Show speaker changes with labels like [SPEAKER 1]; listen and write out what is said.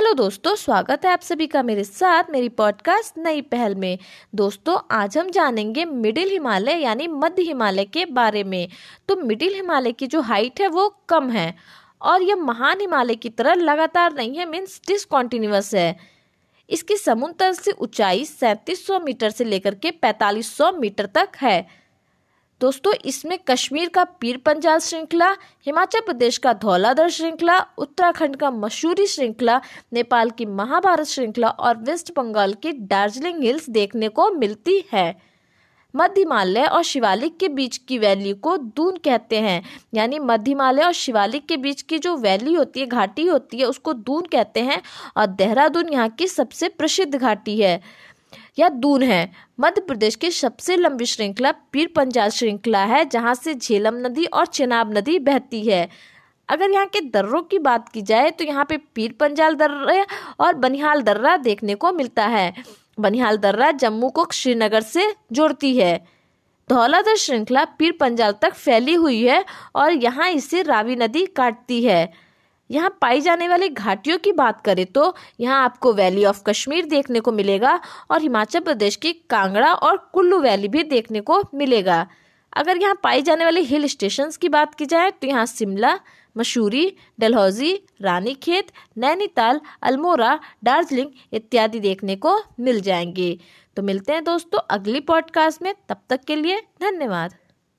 [SPEAKER 1] Hello दोस्तों, स्वागत है आप सभी का मेरे साथ मेरी पॉडकास्ट नई पहल में। दोस्तों, आज हम जानेंगे मिडिल हिमालय यानी मध्य हिमालय के बारे में। तो मिडिल हिमालय की जो हाइट है वो कम है और यह महान हिमालय की तरह लगातार नहीं है मीन्स डिसकॉन्टिन्यूस है। इसकी समुद्र से ऊंचाई सैंतीस मीटर से लेकर के पैतालीस मीटर तक है। दोस्तों, इसमें कश्मीर का पीर पंजाल श्रृंखला, हिमाचल प्रदेश का धौलाधर श्रृंखला, उत्तराखंड का मशहूरी श्रृंखला, नेपाल की महाभारत श्रृंखला और वेस्ट बंगाल की दार्जिलिंग हिल्स देखने को मिलती है। मध्य हिमालय और शिवालिक के बीच की वैली को दून कहते हैं। यानी मध्य हिमालय और शिवालिक के बीच की जो वैली होती है, घाटी होती है, उसको दून कहते हैं और देहरादून यहाँ की सबसे प्रसिद्ध घाटी है। या दून है। मध्य प्रदेश की सबसे लंबी श्रृंखला पीर पंजाल श्रृंखला है, जहाँ से झेलम नदी और चेनाब नदी बहती है। अगर यहाँ के दर्रों की बात की जाए तो यहाँ पे पीर पंजाल दर्रा और बनिहाल दर्रा देखने को मिलता है। बनिहाल दर्रा जम्मू को श्रीनगर से जोड़ती है। धौलाधर श्रृंखला पीर पंजाल तक फैली हुई है और यहाँ इसे रावी नदी काटती है। यहाँ पाई जाने वाली घाटियों की बात करें तो यहाँ आपको वैली ऑफ़ कश्मीर देखने को मिलेगा और हिमाचल प्रदेश की कांगड़ा और कुल्लू वैली भी देखने को मिलेगा। अगर यहाँ पाई जाने वाले हिल स्टेशंस की बात की जाए तो यहाँ शिमला, मसूरी, डलहौजी, रानीखेत, नैनीताल, अल्मोड़ा, दार्जिलिंग इत्यादि देखने को मिल जाएँगे। तो मिलते हैं दोस्तों अगली पॉडकास्ट में। तब तक के लिए धन्यवाद।